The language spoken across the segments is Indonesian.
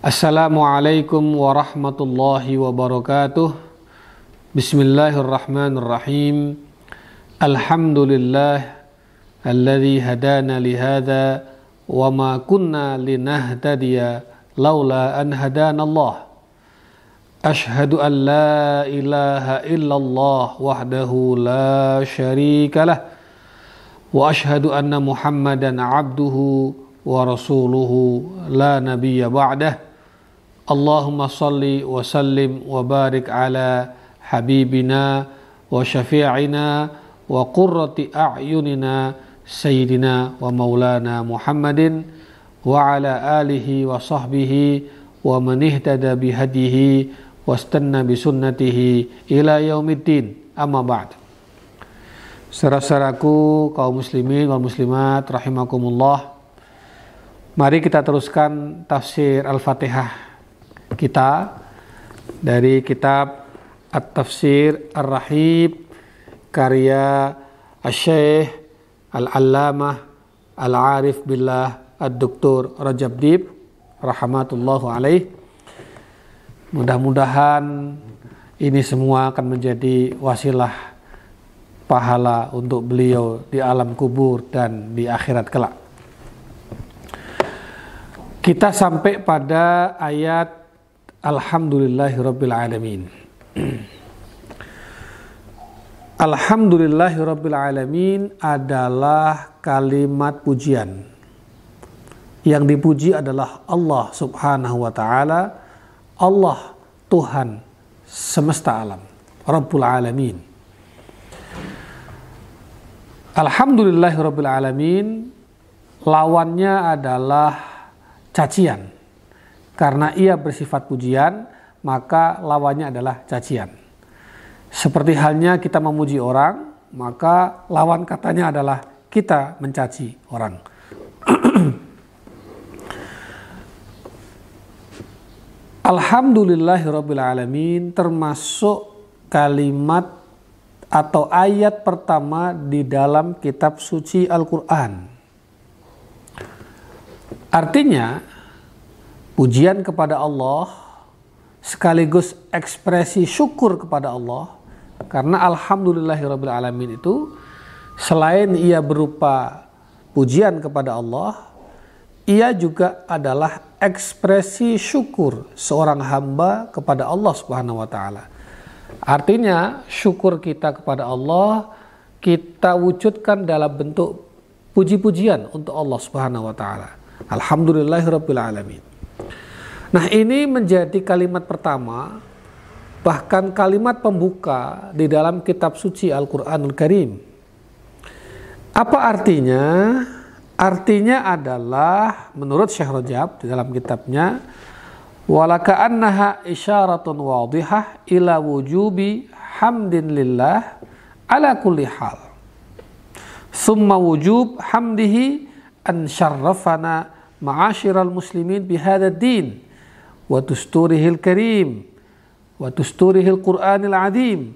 Assalamualaikum warahmatullahi wabarakatuh. Bismillahirrahmanirrahim. Alhamdulillah alladzi hadana li hadza wa ma kunna linahtadiya laula an hadana Allah. Ashhadu an la ilaha illallah wahdahu la syarika lah wa ashhadu anna Muhammadan abduhu wa rasuluhu la nabiyya ba'dah. Allahumma salli wa sallim wa barik ala habibina wa syafi'ina wa qurrati a'yunina sayyidina wa maulana Muhammadin wa ala alihi wa sahbihi wa man ihtada bihadihi wa istanna bi sunnatihi ila yaumiddin. Amma ba'd. Saudara-saudaraku kaum muslimin wal muslimat rahimakumullah. Mari kita teruskan tafsir Al-Fatihah kita dari kitab At-Tafsir Ar-Rahib karya Al-Syeikh Al-Allamah Al-Arif Billah Ad-Doktor Rajab Dib rahmatullahu alaih. Mudah-mudahan ini semua akan menjadi wasilah pahala untuk beliau di alam kubur dan di akhirat kelak. Kita sampai pada ayat Alhamdulillahirabbil alamin. Alhamdulillahirabbil alamin adalah kalimat pujian. Yang dipuji adalah Allah Subhanahu wa taala, Allah Tuhan semesta alam, Rabbul alamin. Alhamdulillahirabbil alamin lawannya adalah cacian karena ia bersifat pujian, maka lawannya adalah cacian. Seperti halnya kita memuji orang, maka lawan katanya adalah kita mencaci orang. Alhamdulillahirrabbilalamin termasuk kalimat atau ayat pertama di dalam kitab suci Al-Quran. Artinya, pujian kepada Allah sekaligus ekspresi syukur kepada Allah karena alhamdulillahirabbil alamin itu selain ia berupa pujian kepada Allah ia juga adalah ekspresi syukur seorang hamba kepada Allah Subhanahu wa taala. Artinya syukur kita kepada Allah kita wujudkan dalam bentuk puji-pujian untuk Allah Subhanahu wa taala. Alhamdulillahirabbil alamin. Nah ini menjadi kalimat pertama, bahkan kalimat pembuka di dalam kitab suci Al-Quranul Karim. Apa artinya? Artinya adalah menurut Syekh Rajab di dalam kitabnya walaka annaha isyaratun wadihah ila wujubi hamdin lillah ala kulli hal. Summa wujub hamdihi an syarrafana ma'asyiral muslimin bihadad din wa tusturihil karim. Wa tusturihil Qur'anil azim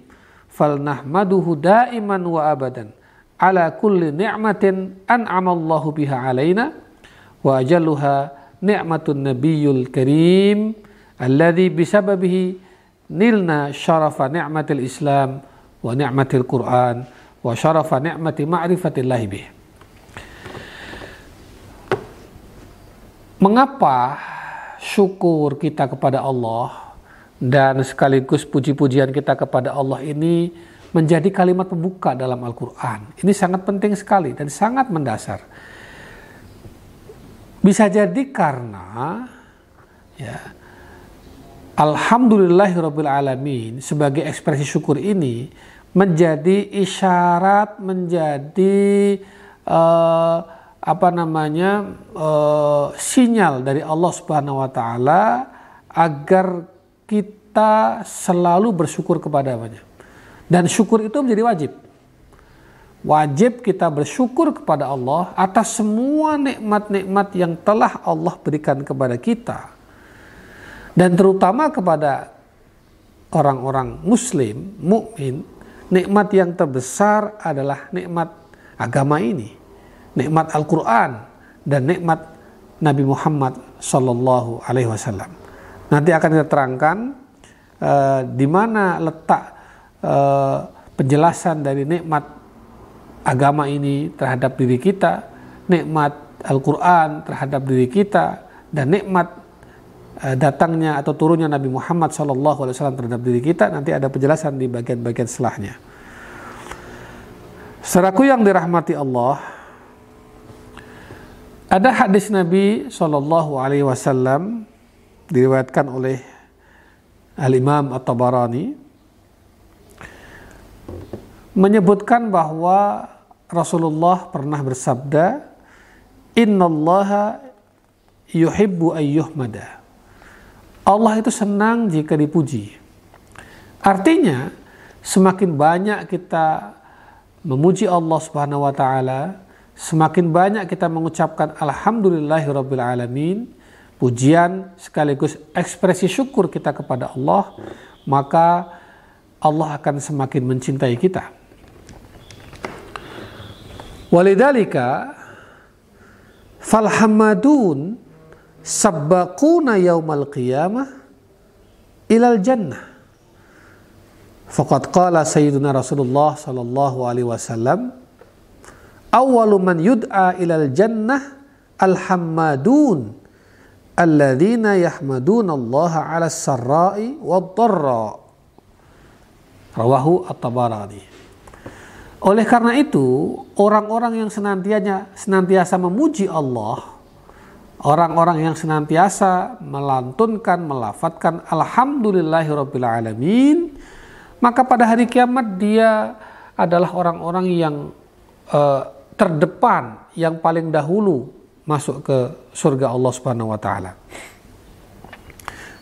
falnahmaduhu daiman wa abadan. Ala kulli ni'matin an'amallahu biha alaina wa ajalluha ni'matun nabiyyul karim. Alladhi bisababihi nilna syarafa ni'matil islam wa ni'matil quran wa syarafa ni'mati ma'rifatillahi bih. Mengapa syukur kita kepada Allah dan sekaligus puji-pujian kita kepada Allah ini menjadi kalimat pembuka dalam Al-Quran. Ini sangat penting sekali dan sangat mendasar. Bisa jadi karena ya Alhamdulillahirrahmanirrahim sebagai ekspresi syukur ini menjadi isyarat, menjadi uh, apa namanya uh, sinyal dari Allah Subhanahu wa taala agar kita selalu bersyukur kepadanya. Dan syukur itu menjadi wajib. Wajib kita bersyukur kepada Allah atas semua nikmat-nikmat yang telah Allah berikan kepada kita. Dan terutama kepada orang-orang muslim, mukmin, nikmat yang terbesar adalah nikmat agama ini nikmat Al-Quran dan nikmat Nabi Muhammad Shallallahu Alaihi Wasallam. Nanti akan kita terangkan uh, di mana letak uh, penjelasan dari nikmat agama ini terhadap diri kita, nikmat Al-Quran terhadap diri kita, dan nikmat uh, datangnya atau turunnya Nabi Muhammad SAW terhadap diri kita. Nanti ada penjelasan di bagian-bagian setelahnya. Seraku yang dirahmati Allah, ada hadis Nabi Shallallahu Alaihi Wasallam diriwayatkan oleh Al Imam At-Tabarani menyebutkan bahwa Rasulullah pernah bersabda, Innallaha yuhibbu ayyuhmada. Allah itu senang jika dipuji. Artinya, semakin banyak kita memuji Allah Subhanahu wa taala, Semakin banyak kita mengucapkan Alhamdulillahirrabbilalamin, pujian sekaligus ekspresi syukur kita kepada Allah, maka Allah akan semakin mencintai kita. Walidhalika falhamadun sabbaquna yaumal qiyamah ilal jannah. Faqad qala Sayyiduna Rasulullah sallallahu alaihi wasallam awwalu man yud'a ilal jannah alhammadun alladzina yahmaduna Allah ala sarra'i wad dharra rawahu at-tabarani. Oleh karena itu orang-orang yang senantiasa senantiasa memuji Allah orang-orang yang senantiasa melantunkan melafatkan alhamdulillahirabbil alamin maka pada hari kiamat dia adalah orang-orang yang uh, terdepan yang paling dahulu masuk ke surga Allah Subhanahu wa taala.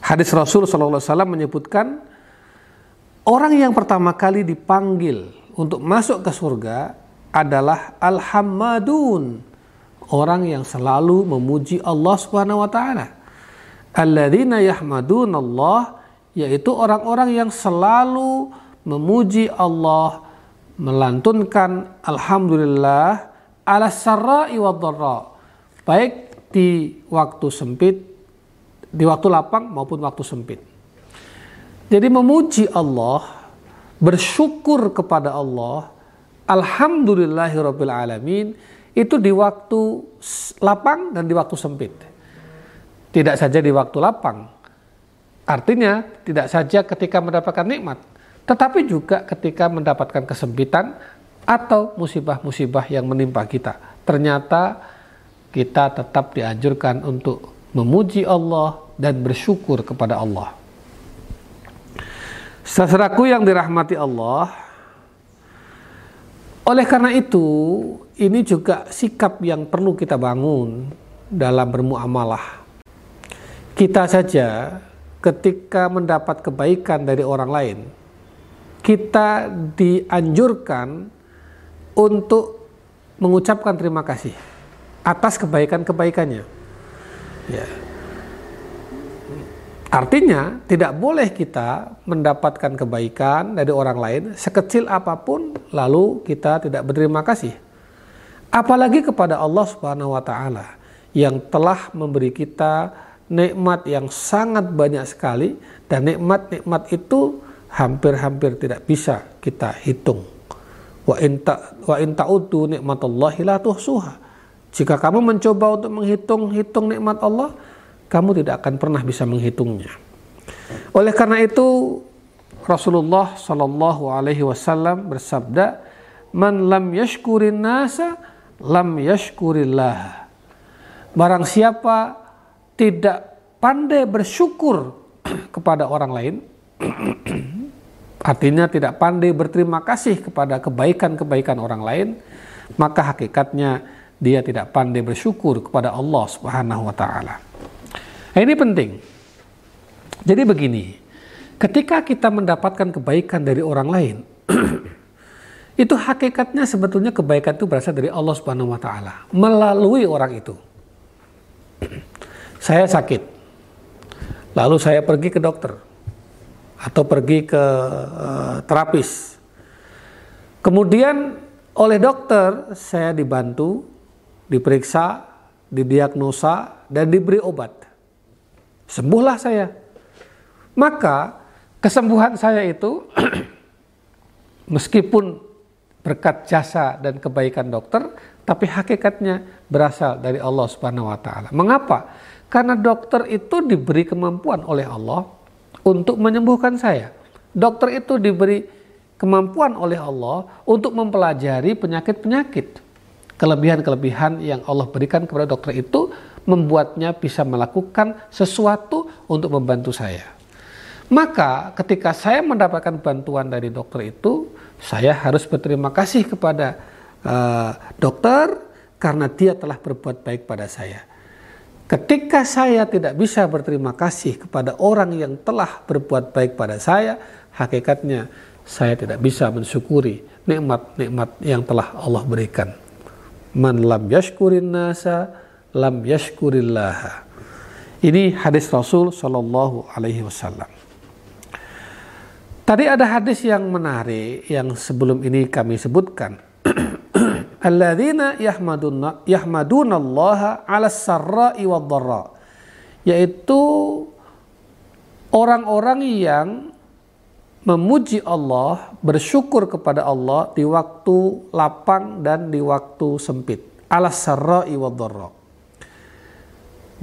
Hadis Rasul sallallahu alaihi wasallam menyebutkan orang yang pertama kali dipanggil untuk masuk ke surga adalah al-hammadun, orang yang selalu memuji Allah Subhanahu wa taala. Alladzina yahmadun yaitu orang-orang yang selalu memuji Allah melantunkan alhamdulillah ala sarra'i wa dharra. Baik di waktu sempit di waktu lapang maupun waktu sempit. Jadi memuji Allah bersyukur kepada Allah alhamdulillahirabbil alamin itu di waktu lapang dan di waktu sempit. Tidak saja di waktu lapang. Artinya tidak saja ketika mendapatkan nikmat tetapi juga ketika mendapatkan kesempitan atau musibah-musibah yang menimpa kita. Ternyata kita tetap dianjurkan untuk memuji Allah dan bersyukur kepada Allah. Seseraku yang dirahmati Allah, oleh karena itu, ini juga sikap yang perlu kita bangun dalam bermuamalah. Kita saja ketika mendapat kebaikan dari orang lain, kita dianjurkan untuk mengucapkan terima kasih atas kebaikan-kebaikannya. Ya. Artinya tidak boleh kita mendapatkan kebaikan dari orang lain sekecil apa pun lalu kita tidak berterima kasih. Apalagi kepada Allah Subhanahu wa taala yang telah memberi kita nikmat yang sangat banyak sekali dan nikmat-nikmat itu hampir-hampir tidak bisa kita hitung. Wa in ta wa in ta'udu nikmatallahi la tuhsuha. Jika kamu mencoba untuk menghitung-hitung nikmat Allah, kamu tidak akan pernah bisa menghitungnya. Oleh karena itu Rasulullah Shallallahu alaihi wasallam bersabda, "Man lam yashkurin nasa lam yashkurillah." Barang siapa tidak pandai bersyukur kepada orang lain, artinya tidak pandai berterima kasih kepada kebaikan-kebaikan orang lain, maka hakikatnya dia tidak pandai bersyukur kepada Allah Subhanahu wa taala. Nah, ini penting. Jadi begini, ketika kita mendapatkan kebaikan dari orang lain, itu hakikatnya sebetulnya kebaikan itu berasal dari Allah Subhanahu wa taala melalui orang itu. saya sakit. Lalu saya pergi ke dokter atau pergi ke uh, terapis. Kemudian oleh dokter saya dibantu, diperiksa, didiagnosa dan diberi obat. sembuhlah saya. Maka kesembuhan saya itu meskipun berkat jasa dan kebaikan dokter, tapi hakikatnya berasal dari Allah Subhanahu wa taala. Mengapa? Karena dokter itu diberi kemampuan oleh Allah untuk menyembuhkan saya. Dokter itu diberi kemampuan oleh Allah untuk mempelajari penyakit-penyakit. Kelebihan-kelebihan yang Allah berikan kepada dokter itu membuatnya bisa melakukan sesuatu untuk membantu saya. Maka ketika saya mendapatkan bantuan dari dokter itu, saya harus berterima kasih kepada uh, dokter karena dia telah berbuat baik pada saya. Ketika saya tidak bisa berterima kasih kepada orang yang telah berbuat baik pada saya, hakikatnya saya tidak bisa mensyukuri nikmat-nikmat yang telah Allah berikan. Man lam yashkurin nasa lam yashkurillah. Ini hadis Rasul Shallallahu Alaihi Wasallam. Tadi ada hadis yang menarik yang sebelum ini kami sebutkan. Alladzina yahmaduna yahmadunallaha 'ala sarra'i wad dharra. Yaitu orang-orang yang memuji Allah, bersyukur kepada Allah di waktu lapang dan di waktu sempit. 'Ala sarra'i wad dharra.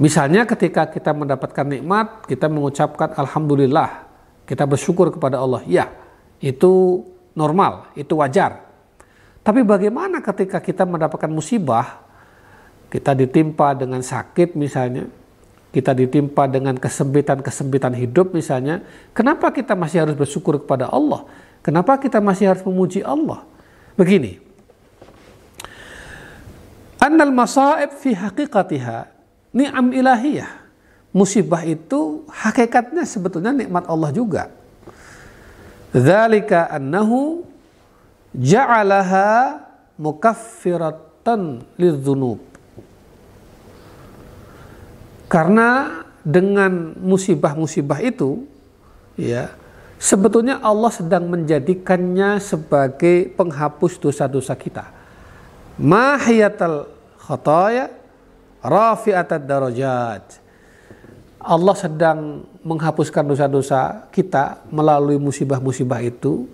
Misalnya ketika kita mendapatkan nikmat, kita mengucapkan alhamdulillah kita bersyukur kepada Allah. Ya, itu normal, itu wajar. Tapi bagaimana ketika kita mendapatkan musibah, kita ditimpa dengan sakit misalnya, kita ditimpa dengan kesempitan-kesempitan hidup misalnya, kenapa kita masih harus bersyukur kepada Allah? Kenapa kita masih harus memuji Allah? Begini. Annal masaib fi haqiqatiha ni'am ilahiyah musibah itu hakikatnya sebetulnya nikmat Allah juga. Dzalika annahu ja'alaha mukaffiratan lidzunub. Karena dengan musibah-musibah itu ya sebetulnya Allah sedang menjadikannya sebagai penghapus dosa-dosa kita. Mahiyatal khataya rafi'atad darajat Allah sedang menghapuskan dosa-dosa kita melalui musibah-musibah itu,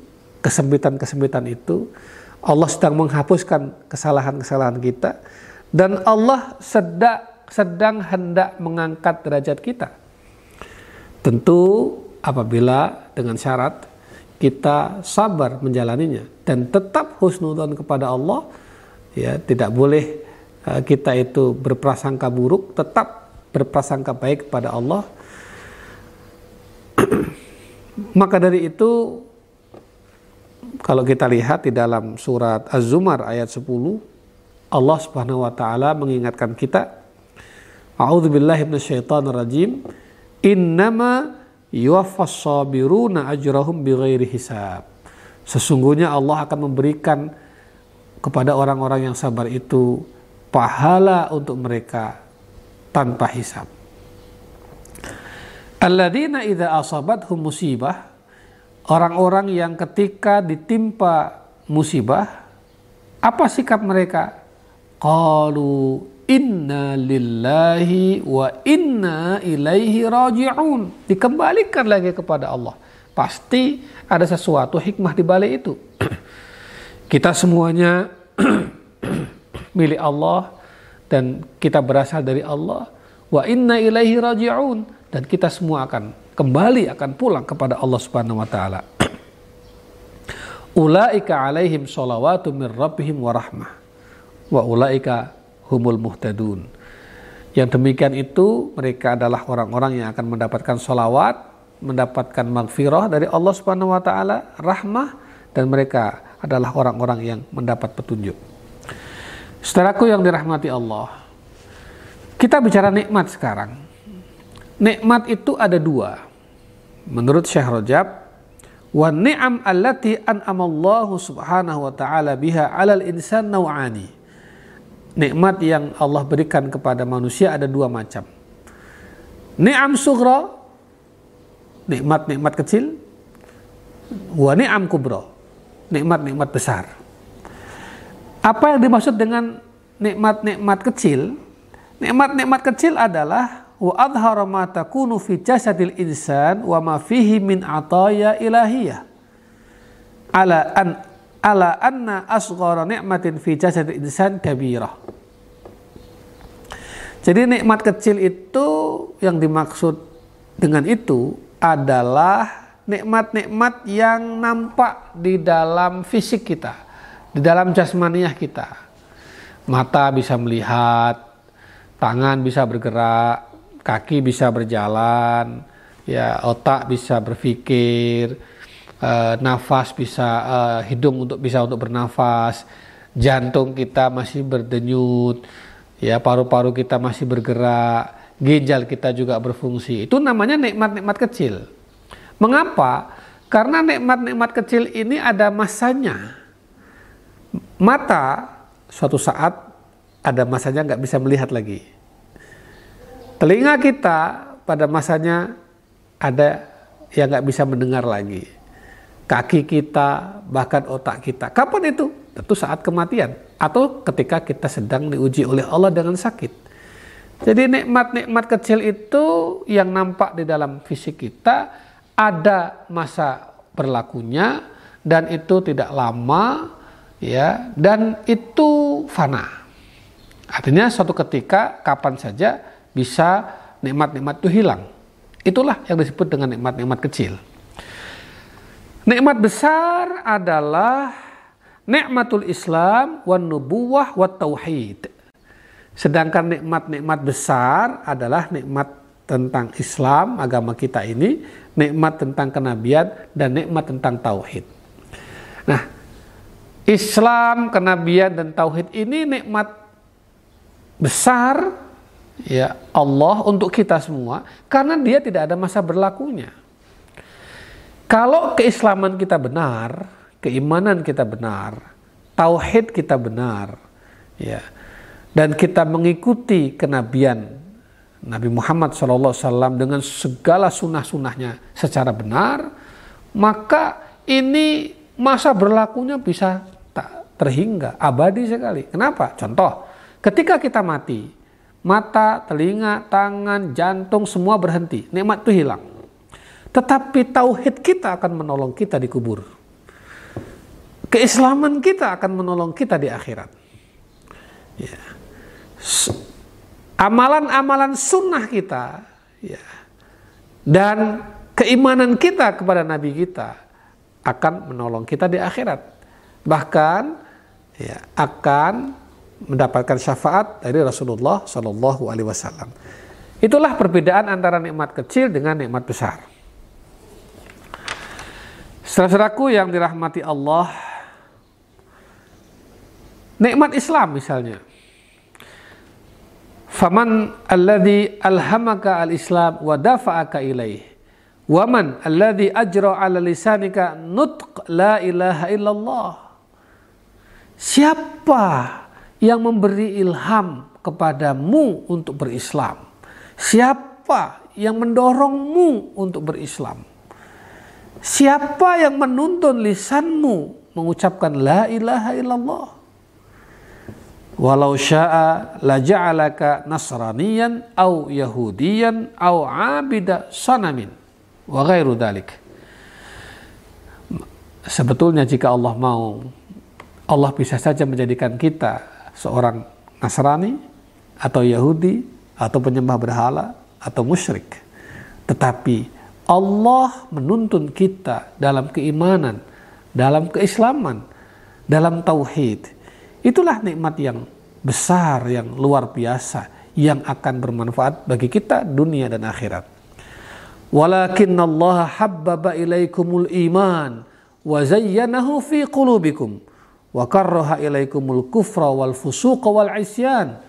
kesempitan-kesempitan itu. Allah sedang menghapuskan kesalahan-kesalahan kita dan Allah sedang sedang hendak mengangkat derajat kita. Tentu apabila dengan syarat kita sabar menjalaninya dan tetap husnudzon kepada Allah ya tidak boleh eh, kita itu berprasangka buruk tetap berprasangka baik kepada Allah maka dari itu kalau kita lihat di dalam surat Az-Zumar ayat 10 Allah Subhanahu wa taala mengingatkan kita A'udzubillahi minasyaitonirrajim innama yuwaffas sabiruna ajrahum bighairi hisab Sesungguhnya Allah akan memberikan kepada orang-orang yang sabar itu pahala untuk mereka tanpa hisab. Alladzina idza asabathum musibah orang-orang yang ketika ditimpa musibah apa sikap mereka? Qalu inna lillahi wa inna ilaihi raji'un. Dikembalikan lagi kepada Allah. Pasti ada sesuatu hikmah di balik itu. Kita semuanya milik Allah dan kita berasal dari Allah wa inna ilaihi raji'un dan kita semua akan kembali akan pulang kepada Allah Subhanahu wa taala. Ulaika alaihim salawatu min rabbihim wa rahmah wa ulaika humul muhtadun. Yang demikian itu mereka adalah orang-orang yang akan mendapatkan salawat, mendapatkan maghfirah dari Allah Subhanahu wa taala, rahmah dan mereka adalah orang-orang yang mendapat petunjuk. Saudaraku yang dirahmati Allah, kita bicara nikmat sekarang. Nikmat itu ada dua. Menurut Syekh Rajab, wa ni'am allati an'amallahu subhanahu wa ta'ala biha 'alal insan naw'ani. Nikmat yang Allah berikan kepada manusia ada dua macam. Ni'am sughra, nikmat-nikmat kecil, wa ni'am kubra, nikmat-nikmat besar. Apa yang dimaksud dengan nikmat-nikmat kecil? Nikmat-nikmat kecil adalah wa adhara ma takunu fi jasadil insan wa ma fihi min ataya ilahiyah ala an ala anna asghara ni'matin fi jasadil insan kabirah jadi nikmat kecil itu yang dimaksud dengan itu adalah nikmat-nikmat yang nampak di dalam fisik kita, di dalam jasmaniah kita. Mata bisa melihat, tangan bisa bergerak, kaki bisa berjalan, ya otak bisa berpikir, uh, nafas bisa uh, hidung untuk bisa untuk bernafas, jantung kita masih berdenyut, ya paru-paru kita masih bergerak, ginjal kita juga berfungsi. Itu namanya nikmat-nikmat kecil. Mengapa? Karena nikmat-nikmat kecil ini ada masanya. Mata suatu saat ada masanya nggak bisa melihat lagi. Telinga kita pada masanya ada yang nggak bisa mendengar lagi. Kaki kita, bahkan otak kita. Kapan itu? Tentu saat kematian. Atau ketika kita sedang diuji oleh Allah dengan sakit. Jadi nikmat-nikmat kecil itu yang nampak di dalam fisik kita ada masa berlakunya dan itu tidak lama ya dan itu fana. Artinya suatu ketika kapan saja bisa nikmat-nikmat itu hilang. Itulah yang disebut dengan nikmat-nikmat kecil. Nikmat besar adalah nikmatul Islam wan nubuwah wat tauhid. Sedangkan nikmat-nikmat besar adalah nikmat tentang Islam, agama kita ini, nikmat tentang kenabian dan nikmat tentang tauhid. Nah, Islam, kenabian dan tauhid ini nikmat besar ya Allah untuk kita semua karena dia tidak ada masa berlakunya. Kalau keislaman kita benar, keimanan kita benar, tauhid kita benar, ya, dan kita mengikuti kenabian Nabi Muhammad SAW dengan segala sunnah-sunnahnya secara benar, maka ini masa berlakunya bisa tak terhingga, abadi sekali. Kenapa? Contoh, ketika kita mati, mata, telinga, tangan, jantung semua berhenti, nikmat itu hilang. Tetapi tauhid kita akan menolong kita di kubur. Keislaman kita akan menolong kita di akhirat. Ya amalan-amalan sunnah kita ya, dan keimanan kita kepada Nabi kita akan menolong kita di akhirat. Bahkan ya, akan mendapatkan syafaat dari Rasulullah Shallallahu Alaihi Wasallam. Itulah perbedaan antara nikmat kecil dengan nikmat besar. Saudaraku yang dirahmati Allah, nikmat Islam misalnya, Faman alladhi alhamaka al-islam wa dafa'aka ilaih. Waman alladhi ajra ala lisanika nutq la ilaha illallah. Siapa yang memberi ilham kepadamu untuk berislam? Siapa yang mendorongmu untuk berislam? Siapa yang menuntun lisanmu mengucapkan la ilaha illallah? Walau sya'a la ja'alaka nasraniyan au yahudiyan au abida sanamin wa ghairu dalik. Sebetulnya jika Allah mau Allah bisa saja menjadikan kita seorang Nasrani atau Yahudi atau penyembah berhala atau musyrik. Tetapi Allah menuntun kita dalam keimanan, dalam keislaman, dalam tauhid Itulah nikmat yang besar, yang luar biasa, yang akan bermanfaat bagi kita dunia dan akhirat. Walakin Allah habbaba ilaikumul iman wa zayyanahu fi qulubikum wa karraha ilaikumul kufra wal fusuqa wal isyan.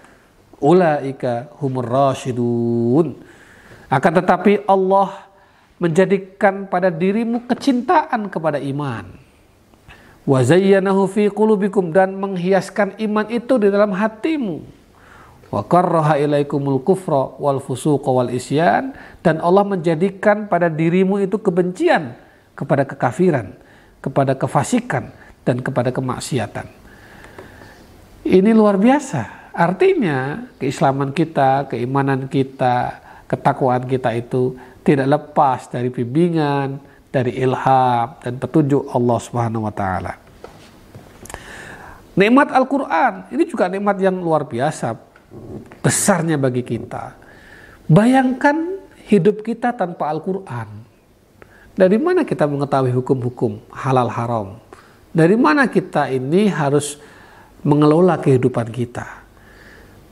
Ulaika humur rasyidun. Akan tetapi Allah menjadikan pada dirimu kecintaan kepada iman. Wa zayyanahu fi qulubikum dan menghiaskan iman itu di dalam hatimu. Wa karraha ilaikumul kufra wal fusuqa wal isyan. Dan Allah menjadikan pada dirimu itu kebencian kepada kekafiran kepada kefasikan dan kepada kemaksiatan ini luar biasa artinya keislaman kita keimanan kita ketakwaan kita itu tidak lepas dari bimbingan, dari ilham dan petunjuk Allah Subhanahu wa taala. Nikmat Al-Qur'an ini juga nikmat yang luar biasa besarnya bagi kita. Bayangkan hidup kita tanpa Al-Qur'an. Dari mana kita mengetahui hukum-hukum halal haram? Dari mana kita ini harus mengelola kehidupan kita?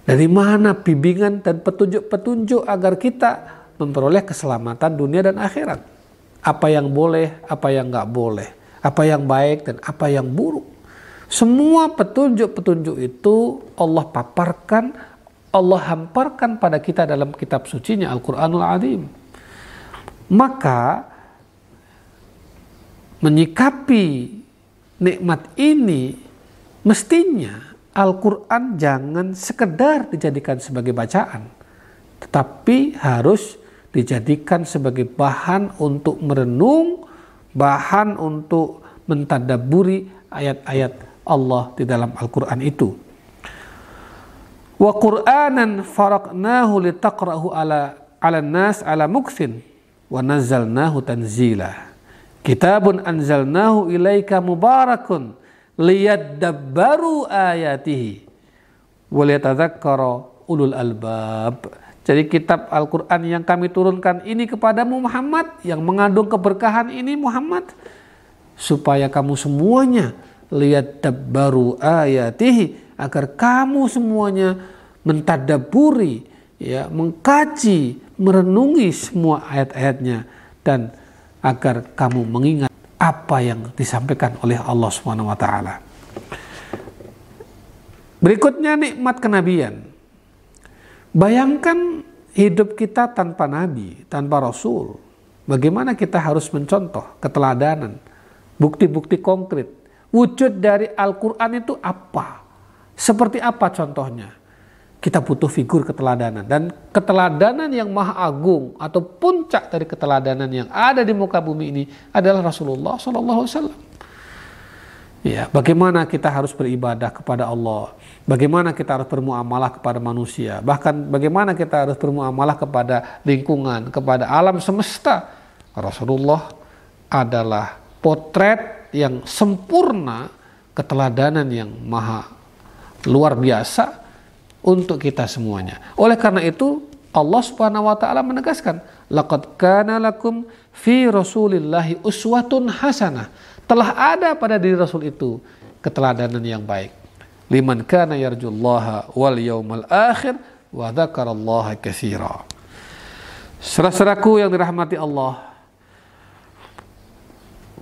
Dari mana bimbingan dan petunjuk-petunjuk agar kita memperoleh keselamatan dunia dan akhirat? Apa yang boleh, apa yang nggak boleh, apa yang baik dan apa yang buruk. Semua petunjuk-petunjuk itu Allah paparkan, Allah hamparkan pada kita dalam kitab sucinya Al-Quranul Azim. Maka menyikapi nikmat ini mestinya Al-Quran jangan sekedar dijadikan sebagai bacaan tetapi harus dijadikan sebagai bahan untuk merenung bahan untuk mentadaburi ayat-ayat Allah di dalam Al-Quran itu. Wa Qur'anan faraqnahu litaqra'hu ala ala nas ala muksin wa nazzalnahu tanzila Kitabun anzalnahu ilaika mubarakun liyadabbaru ayatihi waliyatadzakkara ulul albab. Jadi kitab Al-Quran yang kami turunkan ini kepadamu Muhammad yang mengandung keberkahan ini Muhammad supaya kamu semuanya lihat dabbaru ayatihi agar kamu semuanya mentadaburi ya mengkaji merenungi semua ayat-ayatnya dan agar kamu mengingat apa yang disampaikan oleh Allah Subhanahu wa taala. Berikutnya nikmat kenabian. Bayangkan hidup kita tanpa nabi, tanpa rasul. Bagaimana kita harus mencontoh keteladanan, bukti-bukti konkret. Wujud dari Al-Qur'an itu apa? Seperti apa contohnya? Kita butuh figur keteladanan dan keteladanan yang maha agung atau puncak dari keteladanan yang ada di muka bumi ini adalah Rasulullah Shallallahu Alaihi Wasallam. Ya, bagaimana kita harus beribadah kepada Allah, bagaimana kita harus bermuamalah kepada manusia, bahkan bagaimana kita harus bermuamalah kepada lingkungan, kepada alam semesta. Rasulullah adalah potret yang sempurna keteladanan yang maha luar biasa untuk kita semuanya. Oleh karena itu Allah Subhanahu wa taala menegaskan, "Laqad kana lakum fi Rasulillahi uswatun hasanah." Telah ada pada diri Rasul itu keteladanan yang baik. Liman kana yarjullaha wal yaumal akhir wa dzakarallaha katsira. Saudaraku yang dirahmati Allah,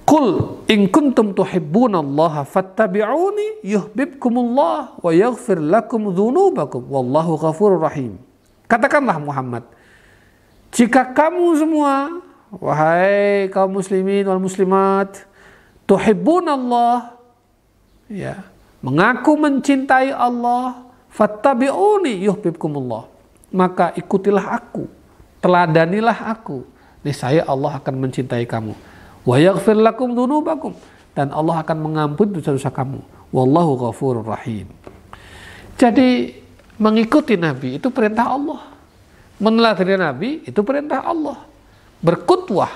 Qul in kuntum tuhibbunallaha fattabi'uni yuhibbukumullah wa yaghfir lakum dzunubakum wallahu ghafurur rahim. Katakanlah Muhammad, jika kamu semua wahai kaum muslimin wal muslimat tuhibbunallah ya, mengaku mencintai Allah, fattabi'uni yuhibbukumullah. Maka ikutilah aku, teladanilah aku. Niscaya Allah akan mencintai kamu wa yaghfir lakum dzunubakum dan Allah akan mengampuni dosa-dosa kamu. Wallahu ghafurur rahim. Jadi mengikuti Nabi itu perintah Allah. Meneladani Nabi itu perintah Allah. Berkutwah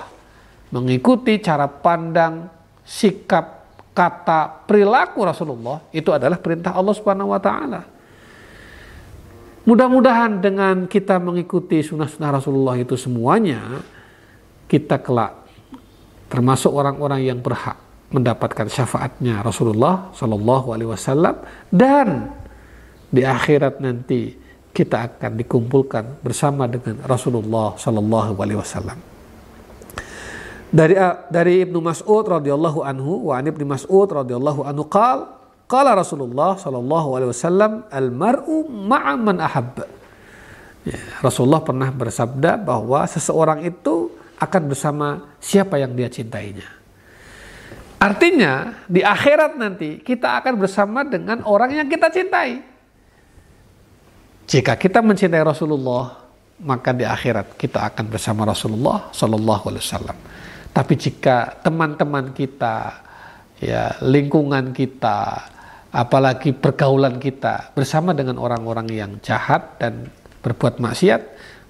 mengikuti cara pandang, sikap, kata, perilaku Rasulullah itu adalah perintah Allah Subhanahu wa taala. Mudah-mudahan dengan kita mengikuti sunnah-sunnah Rasulullah itu semuanya, kita kelak termasuk orang-orang yang berhak mendapatkan syafaatnya Rasulullah Shallallahu Alaihi Wasallam dan di akhirat nanti kita akan dikumpulkan bersama dengan Rasulullah Shallallahu Alaihi Wasallam. Dari dari Ibnu Mas'ud radhiyallahu anhu wa an Ibnu Mas'ud radhiyallahu anhu qal qala Rasulullah sallallahu alaihi wasallam al mar'u ma'a man ahabba. Ya, Rasulullah pernah bersabda bahwa seseorang itu akan bersama siapa yang dia cintainya. Artinya di akhirat nanti kita akan bersama dengan orang yang kita cintai. Jika kita mencintai Rasulullah, maka di akhirat kita akan bersama Rasulullah Shallallahu Alaihi Wasallam. Tapi jika teman-teman kita, ya lingkungan kita, apalagi pergaulan kita bersama dengan orang-orang yang jahat dan berbuat maksiat,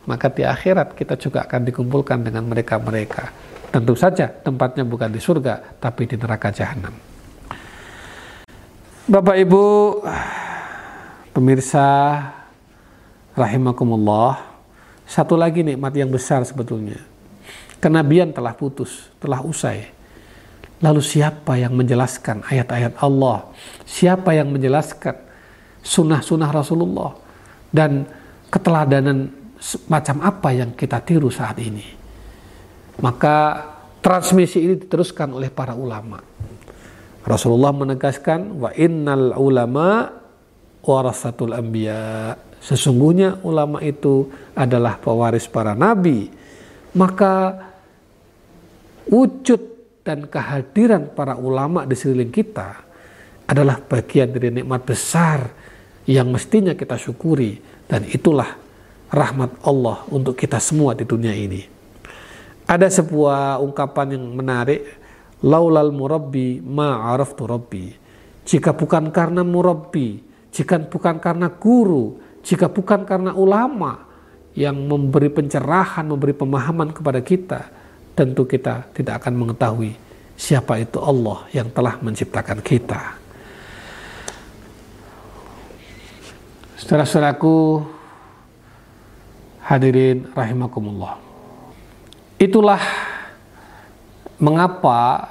maka di akhirat kita juga akan dikumpulkan dengan mereka-mereka. Tentu saja tempatnya bukan di surga, tapi di neraka jahanam. Bapak Ibu, pemirsa rahimakumullah, satu lagi nikmat yang besar sebetulnya. Kenabian telah putus, telah usai. Lalu siapa yang menjelaskan ayat-ayat Allah? Siapa yang menjelaskan sunnah-sunnah Rasulullah? Dan keteladanan macam apa yang kita tiru saat ini. Maka transmisi ini diteruskan oleh para ulama. Rasulullah menegaskan wa innal ulama warasatul anbiya. Sesungguhnya ulama itu adalah pewaris para nabi. Maka wujud dan kehadiran para ulama di sekeliling kita adalah bagian dari nikmat besar yang mestinya kita syukuri dan itulah rahmat Allah untuk kita semua di dunia ini. Ada sebuah ungkapan yang menarik, laulal murabbi ma'araftu rabbi. Jika bukan karena murabbi, jika bukan karena guru, jika bukan karena ulama yang memberi pencerahan, memberi pemahaman kepada kita, tentu kita tidak akan mengetahui siapa itu Allah yang telah menciptakan kita. Saudara-saudaraku, Hadirin rahimakumullah. Itulah mengapa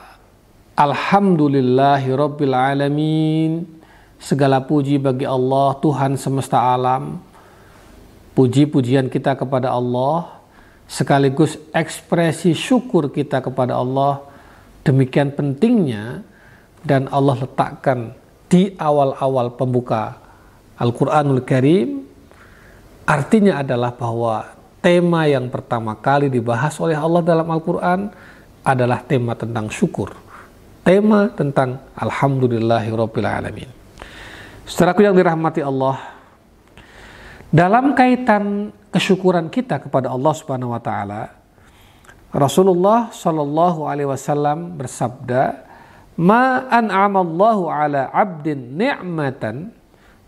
Alhamdulillahi Rabbil Alamin Segala puji bagi Allah Tuhan semesta alam Puji-pujian kita kepada Allah Sekaligus ekspresi syukur kita kepada Allah Demikian pentingnya Dan Allah letakkan di awal-awal pembuka Al-Quranul Karim Artinya adalah bahwa tema yang pertama kali dibahas oleh Allah dalam Al-Quran adalah tema tentang syukur. Tema tentang Alhamdulillahirrabbilalamin. Saudaraku yang dirahmati Allah, dalam kaitan kesyukuran kita kepada Allah Subhanahu wa taala, Rasulullah Shallallahu alaihi wasallam bersabda, "Ma an'amallahu ala 'abdin ni'matan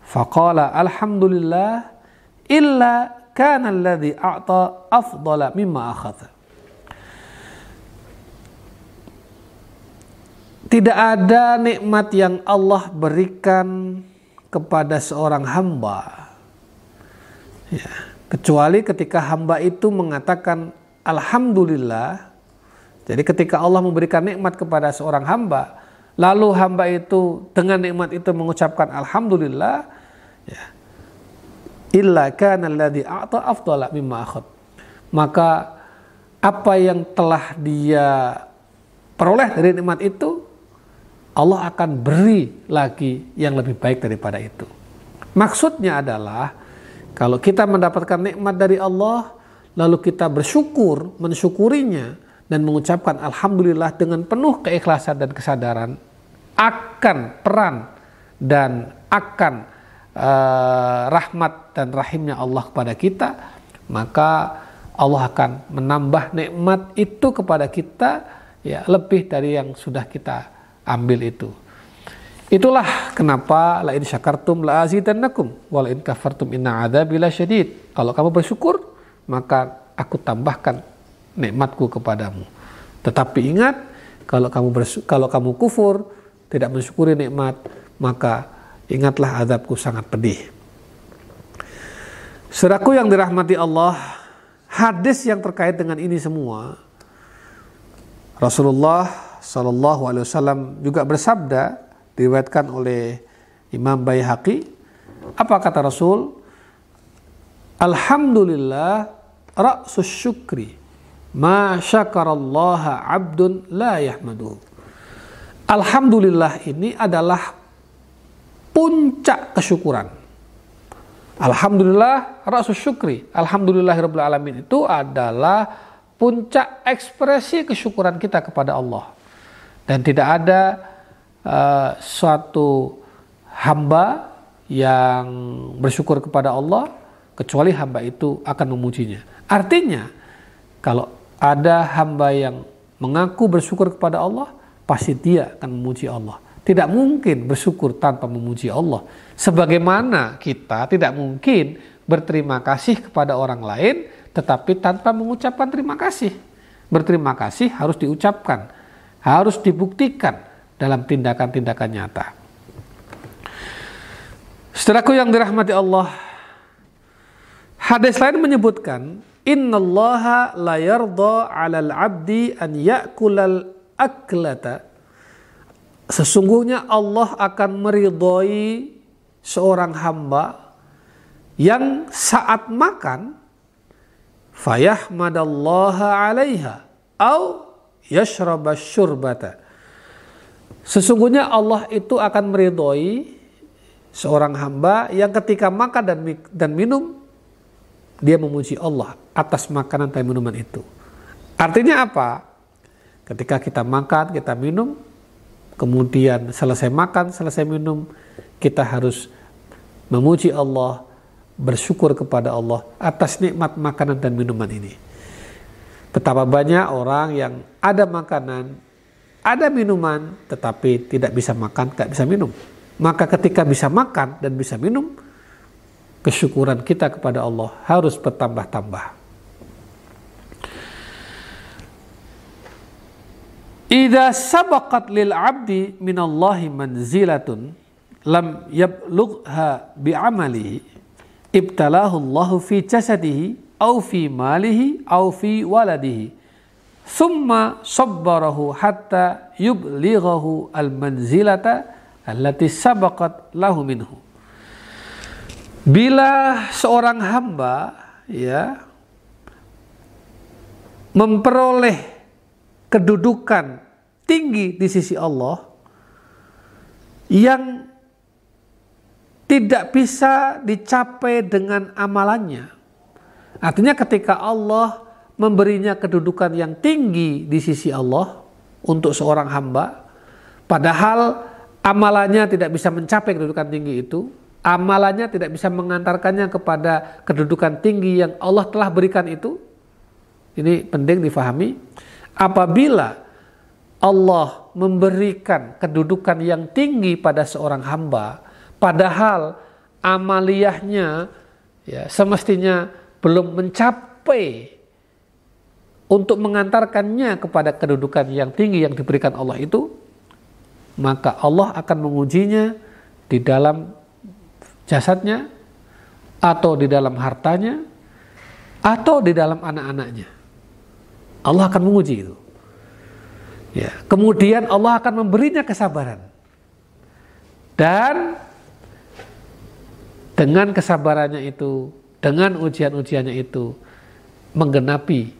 faqala alhamdulillah illa kana alladhi a'ta afdala mimma akhadha. Tidak ada nikmat yang Allah berikan kepada seorang hamba ya, kecuali ketika hamba itu mengatakan alhamdulillah. Jadi ketika Allah memberikan nikmat kepada seorang hamba, lalu hamba itu dengan nikmat itu mengucapkan alhamdulillah, ya, illa kana alladhi a'ta afdala mimma akhad. Maka apa yang telah dia peroleh dari nikmat itu Allah akan beri lagi yang lebih baik daripada itu. Maksudnya adalah kalau kita mendapatkan nikmat dari Allah lalu kita bersyukur, mensyukurinya dan mengucapkan alhamdulillah dengan penuh keikhlasan dan kesadaran akan peran dan akan uh, rahmat dan rahimnya Allah kepada kita, maka Allah akan menambah nikmat itu kepada kita ya lebih dari yang sudah kita ambil itu. Itulah kenapa la in syakartum la azidannakum wal in kafartum inna adzabi syadid. Kalau kamu bersyukur, maka aku tambahkan nikmatku kepadamu. Tetapi ingat, kalau kamu kalau kamu kufur, tidak mensyukuri nikmat, maka ingatlah azabku sangat pedih. Seraku yang dirahmati Allah, hadis yang terkait dengan ini semua, Rasulullah Shallallahu Alaihi Wasallam juga bersabda, diriwayatkan oleh Imam Baihaqi, apa kata Rasul? Alhamdulillah ra'sus syukri ma syakarallaha abdun la yahmadu. Alhamdulillah ini adalah puncak kesyukuran. Alhamdulillah rasul syukri. Alhamdulillahirabbil alamin itu adalah puncak ekspresi kesyukuran kita kepada Allah. Dan tidak ada uh, suatu hamba yang bersyukur kepada Allah kecuali hamba itu akan memujinya. Artinya kalau ada hamba yang mengaku bersyukur kepada Allah, pasti dia akan memuji Allah tidak mungkin bersyukur tanpa memuji Allah. Sebagaimana kita tidak mungkin berterima kasih kepada orang lain tetapi tanpa mengucapkan terima kasih. Berterima kasih harus diucapkan, harus dibuktikan dalam tindakan-tindakan nyata. Setelahku yang dirahmati Allah, hadis lain menyebutkan, Innallaha la yarda 'alal 'abdi an ya'kulal aklata. Sesungguhnya Allah akan meridhoi seorang hamba yang saat makan fayahmadallaha 'alaiha au yashraba syurbata. Sesungguhnya Allah itu akan meridhoi seorang hamba yang ketika makan dan dan minum dia memuji Allah atas makanan dan minuman itu. Artinya apa? Ketika kita makan, kita minum, kemudian selesai makan, selesai minum, kita harus memuji Allah, bersyukur kepada Allah atas nikmat makanan dan minuman ini. Betapa banyak orang yang ada makanan, ada minuman, tetapi tidak bisa makan, tidak bisa minum. Maka ketika bisa makan dan bisa minum, kesyukuran kita kepada Allah harus bertambah-tambah. Idza sabaqat lil 'abdi minallahi manzilatun lam yablugha bi'amalihi ibtalahu Allahu fi jasadihi au fi malihi au fi waladihi thumma sabbarahu hatta yublighahu al manzilata allati sabaqat lahu minhu. Bila seorang hamba ya memperoleh kedudukan tinggi di sisi Allah yang tidak bisa dicapai dengan amalannya. Artinya ketika Allah memberinya kedudukan yang tinggi di sisi Allah untuk seorang hamba, padahal amalannya tidak bisa mencapai kedudukan tinggi itu, amalannya tidak bisa mengantarkannya kepada kedudukan tinggi yang Allah telah berikan itu. Ini penting difahami apabila Allah memberikan kedudukan yang tinggi pada seorang hamba, padahal amaliyahnya ya semestinya belum mencapai untuk mengantarkannya kepada kedudukan yang tinggi yang diberikan Allah itu, maka Allah akan mengujinya di dalam jasadnya atau di dalam hartanya atau di dalam anak-anaknya. Allah akan menguji itu. Ya, kemudian Allah akan memberinya kesabaran. Dan dengan kesabarannya itu, dengan ujian-ujiannya itu menggenapi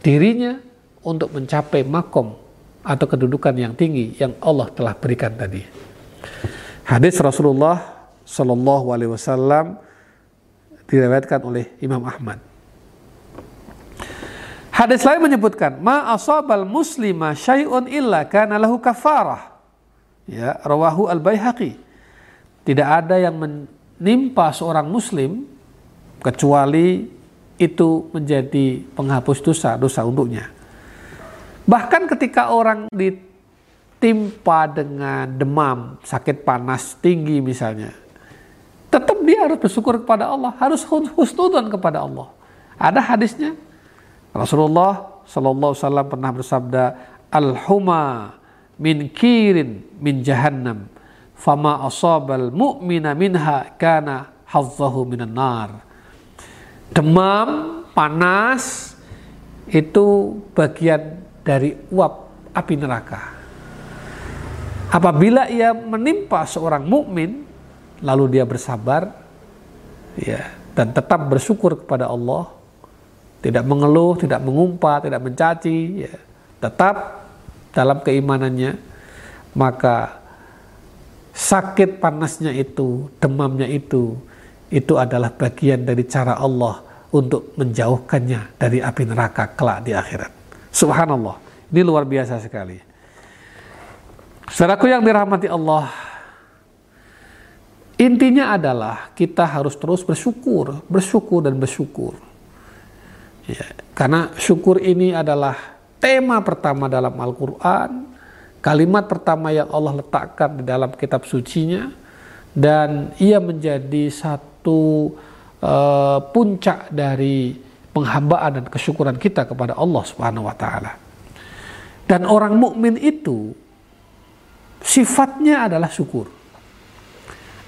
dirinya untuk mencapai makom atau kedudukan yang tinggi yang Allah telah berikan tadi. Hadis Rasulullah Shallallahu Alaihi Wasallam diriwayatkan oleh Imam Ahmad. Hadis lain menyebutkan, ma asabal muslima syai'un illa kana lahu kafarah. Ya, rawahu al-Baihaqi. Tidak ada yang menimpa seorang muslim kecuali itu menjadi penghapus dosa, dosa untuknya. Bahkan ketika orang ditimpa dengan demam, sakit panas tinggi misalnya, tetap dia harus bersyukur kepada Allah, harus husnudon kepada Allah. Ada hadisnya, Rasulullah Sallallahu Alaihi Wasallam pernah bersabda, Al-huma min kirin min jahannam, fama asabal mu'mina minha kana hazzahu minan nar. Demam, panas, itu bagian dari uap api neraka. Apabila ia menimpa seorang mukmin, lalu dia bersabar, ya, dan tetap bersyukur kepada Allah, tidak mengeluh, tidak mengumpat, tidak mencaci, ya, tetap dalam keimanannya, maka sakit panasnya itu, demamnya itu, itu adalah bagian dari cara Allah untuk menjauhkannya dari api neraka kelak di akhirat. Subhanallah, ini luar biasa sekali. Saudaraku yang dirahmati Allah, intinya adalah kita harus terus bersyukur, bersyukur dan bersyukur. Ya, karena syukur ini adalah tema pertama dalam Al-Quran, kalimat pertama yang Allah letakkan di dalam kitab sucinya, dan ia menjadi satu uh, puncak dari penghambaan dan kesyukuran kita kepada Allah Subhanahu wa taala. Dan orang mukmin itu sifatnya adalah syukur.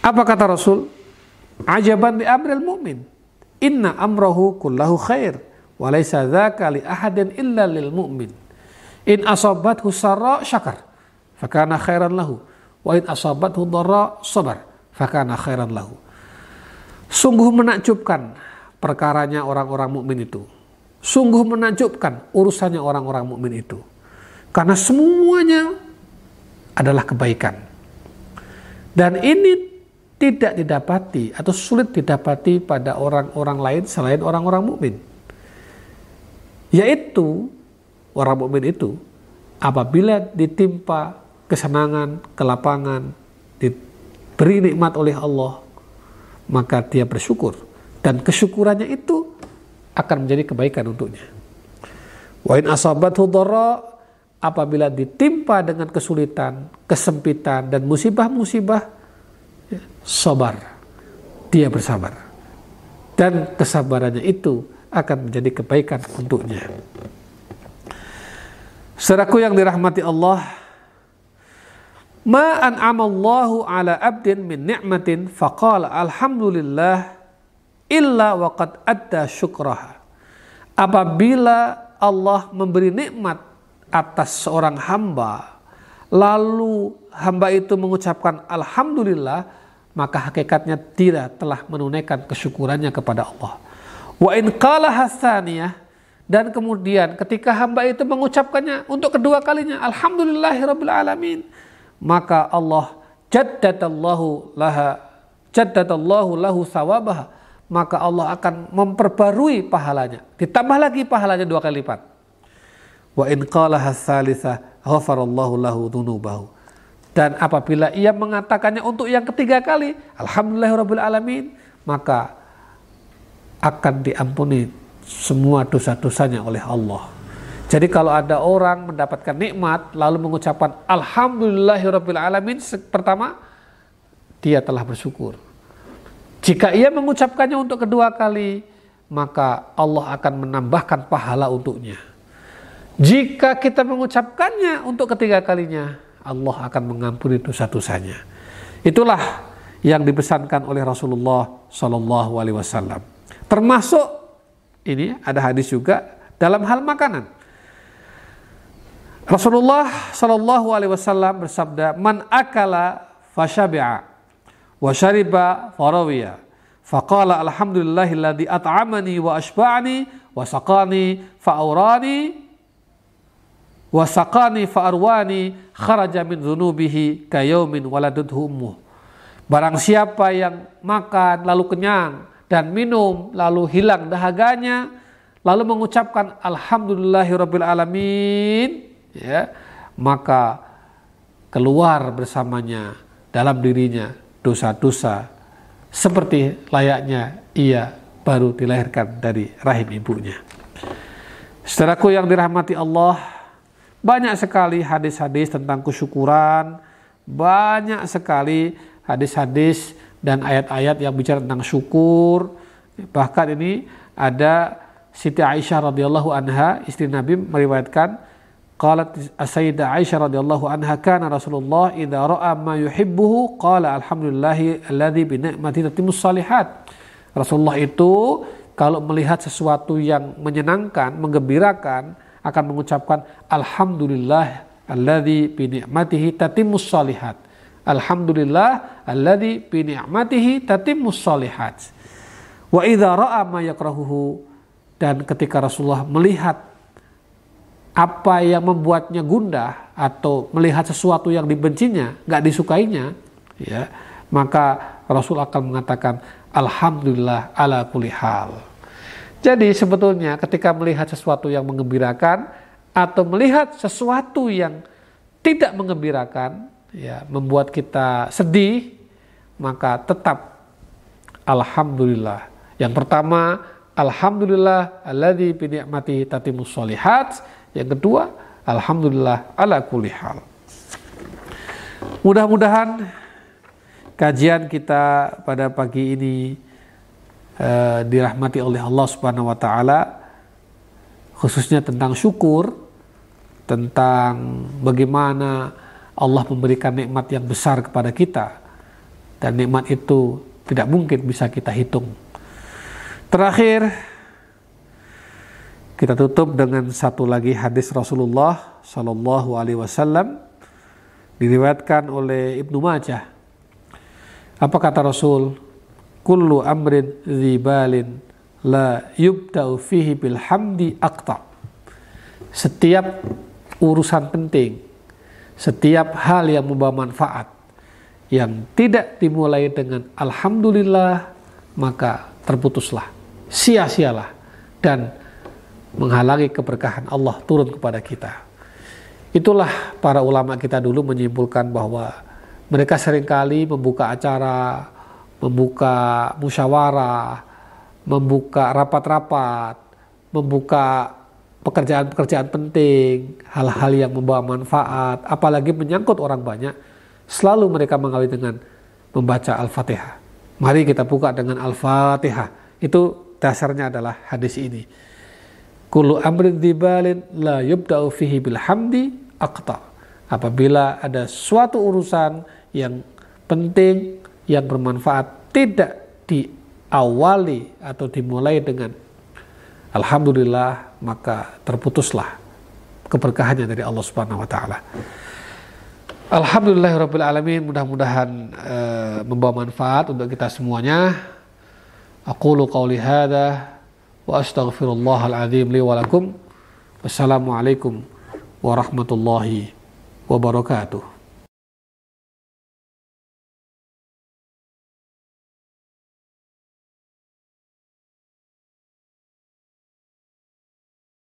Apa kata Rasul? Ajaban di amril mu'min. Inna amrahu kullahu khair. Wa laysa dhaka li ahadin illa lil mu'min. In asabathu sarra syakar. Fakana khairan lahu. Wa in asabathu dharra sabar. Fakana khairan lahu. Sungguh menakjubkan perkaranya orang-orang mukmin itu. Sungguh menakjubkan urusannya orang-orang mukmin itu. Karena semuanya adalah kebaikan. Dan ini tidak didapati atau sulit didapati pada orang-orang lain selain orang-orang mukmin. Yaitu orang mukmin itu apabila ditimpa kesenangan, kelapangan, diberi nikmat oleh Allah, maka dia bersyukur dan kesyukurannya itu akan menjadi kebaikan untuknya. Wa in asabathu apabila ditimpa dengan kesulitan, kesempitan dan musibah-musibah sabar. Dia bersabar. Dan kesabarannya itu akan menjadi kebaikan untuknya. Seraku yang dirahmati Allah, ma an'amallahu ala abdin min ni'matin faqala alhamdulillah illa waqad adda syukraha. Apabila Allah memberi nikmat atas seorang hamba, lalu hamba itu mengucapkan alhamdulillah, maka hakikatnya dia telah menunaikan kesyukurannya kepada Allah. Wa in qala hasaniyah dan kemudian ketika hamba itu mengucapkannya untuk kedua kalinya alhamdulillahirabbil alamin maka Allah jaddadallahu laha jaddadallahu lahu sawabaha maka Allah akan memperbarui pahalanya. Ditambah lagi pahalanya dua kali lipat. Wa in qala hasalisa ghafarallahu lahu dunubahu. Dan apabila ia mengatakannya untuk yang ketiga kali, Alhamdulillahirrahmanirrahim, maka akan diampuni semua dosa-dosanya oleh Allah. Jadi kalau ada orang mendapatkan nikmat lalu mengucapkan Alhamdulillahirrahmanirrahim pertama, dia telah bersyukur. Jika ia mengucapkannya untuk kedua kali, maka Allah akan menambahkan pahala untuknya. Jika kita mengucapkannya untuk ketiga kalinya, Allah akan mengampuni dosa-dosanya. Itulah yang dipesankan oleh Rasulullah Shallallahu Alaihi Wasallam. Termasuk ini ada hadis juga dalam hal makanan. Rasulullah Shallallahu Alaihi Wasallam bersabda, "Man akala fashabi'a wa syariba farawiya." Faqala alhamdulillahilladzi at'amani wa ashba'ani wa saqani fa'aurani wasakani fa'arwani kharaja min dhunubihi kayaumin waladudhu ummuh. Barang siapa yang makan lalu kenyang dan minum lalu hilang dahaganya lalu mengucapkan alhamdulillahirabbil alamin ya maka keluar bersamanya dalam dirinya dosa-dosa seperti layaknya ia baru dilahirkan dari rahim ibunya. Saudaraku yang dirahmati Allah, banyak sekali hadis-hadis tentang kesyukuran, banyak sekali hadis-hadis dan ayat-ayat yang bicara tentang syukur. Bahkan ini ada Siti Aisyah radhiyallahu anha, istri Nabi meriwayatkan Qalat Sayyidah Aisyah radhiyallahu anha kana Rasulullah idza ra'a ma yuhibbuhu qala alhamdulillahi alladzi bi ni'mati tatimmus salihat. Rasulullah itu kalau melihat sesuatu yang menyenangkan, menggembirakan, akan mengucapkan alhamdulillah alladzi bi ni'matihi tatimmus salihat. Alhamdulillah alladzi bi ni'matihi tatimmus salihat. Wa idza ra'a ma yakrahuhu dan ketika Rasulullah melihat apa yang membuatnya gundah atau melihat sesuatu yang dibencinya, nggak disukainya, ya, maka Rasul akan mengatakan alhamdulillah ala kulli hal. Jadi sebetulnya ketika melihat sesuatu yang mengembirakan atau melihat sesuatu yang tidak mengembirakan, ya membuat kita sedih, maka tetap alhamdulillah. Yang pertama, alhamdulillah alladzi bi ni'mati tatimus solihat. Yang kedua, alhamdulillah ala kulli hal. Mudah-mudahan kajian kita pada pagi ini uh, dirahmati oleh Allah Subhanahu wa taala khususnya tentang syukur tentang bagaimana Allah memberikan nikmat yang besar kepada kita dan nikmat itu tidak mungkin bisa kita hitung. Terakhir kita tutup dengan satu lagi hadis Rasulullah Shallallahu Alaihi Wasallam diriwayatkan oleh Ibnu Majah. Apa kata Rasul? Kullu amrin zibalin la yubda'u fihi bilhamdi aqta. Setiap urusan penting, setiap hal yang membawa manfaat yang tidak dimulai dengan alhamdulillah maka terputuslah, sia-sialah dan menghalangi keberkahan Allah turun kepada kita. Itulah para ulama kita dulu menyimpulkan bahwa mereka sering kali membuka acara, membuka musyawarah, membuka rapat-rapat, membuka pekerjaan-pekerjaan penting, hal-hal yang membawa manfaat, apalagi menyangkut orang banyak, selalu mereka mengawali dengan membaca Al-Fatihah. Mari kita buka dengan Al-Fatihah. Itu dasarnya adalah hadis ini. Kullu amrin dibalin la yubda'u fihi bilhamdi aqta. Apabila ada suatu urusan yang penting, yang bermanfaat, tidak diawali atau dimulai dengan Alhamdulillah maka terputuslah keberkahannya dari Allah Subhanahu wa taala. Alhamdulillahirabbil alamin mudah-mudahan uh, membawa manfaat untuk kita semuanya. Aqulu qawli hadza wa astaghfirullahal azim li wa lakum. Wassalamualaikum warahmatullahi wabarakatuh.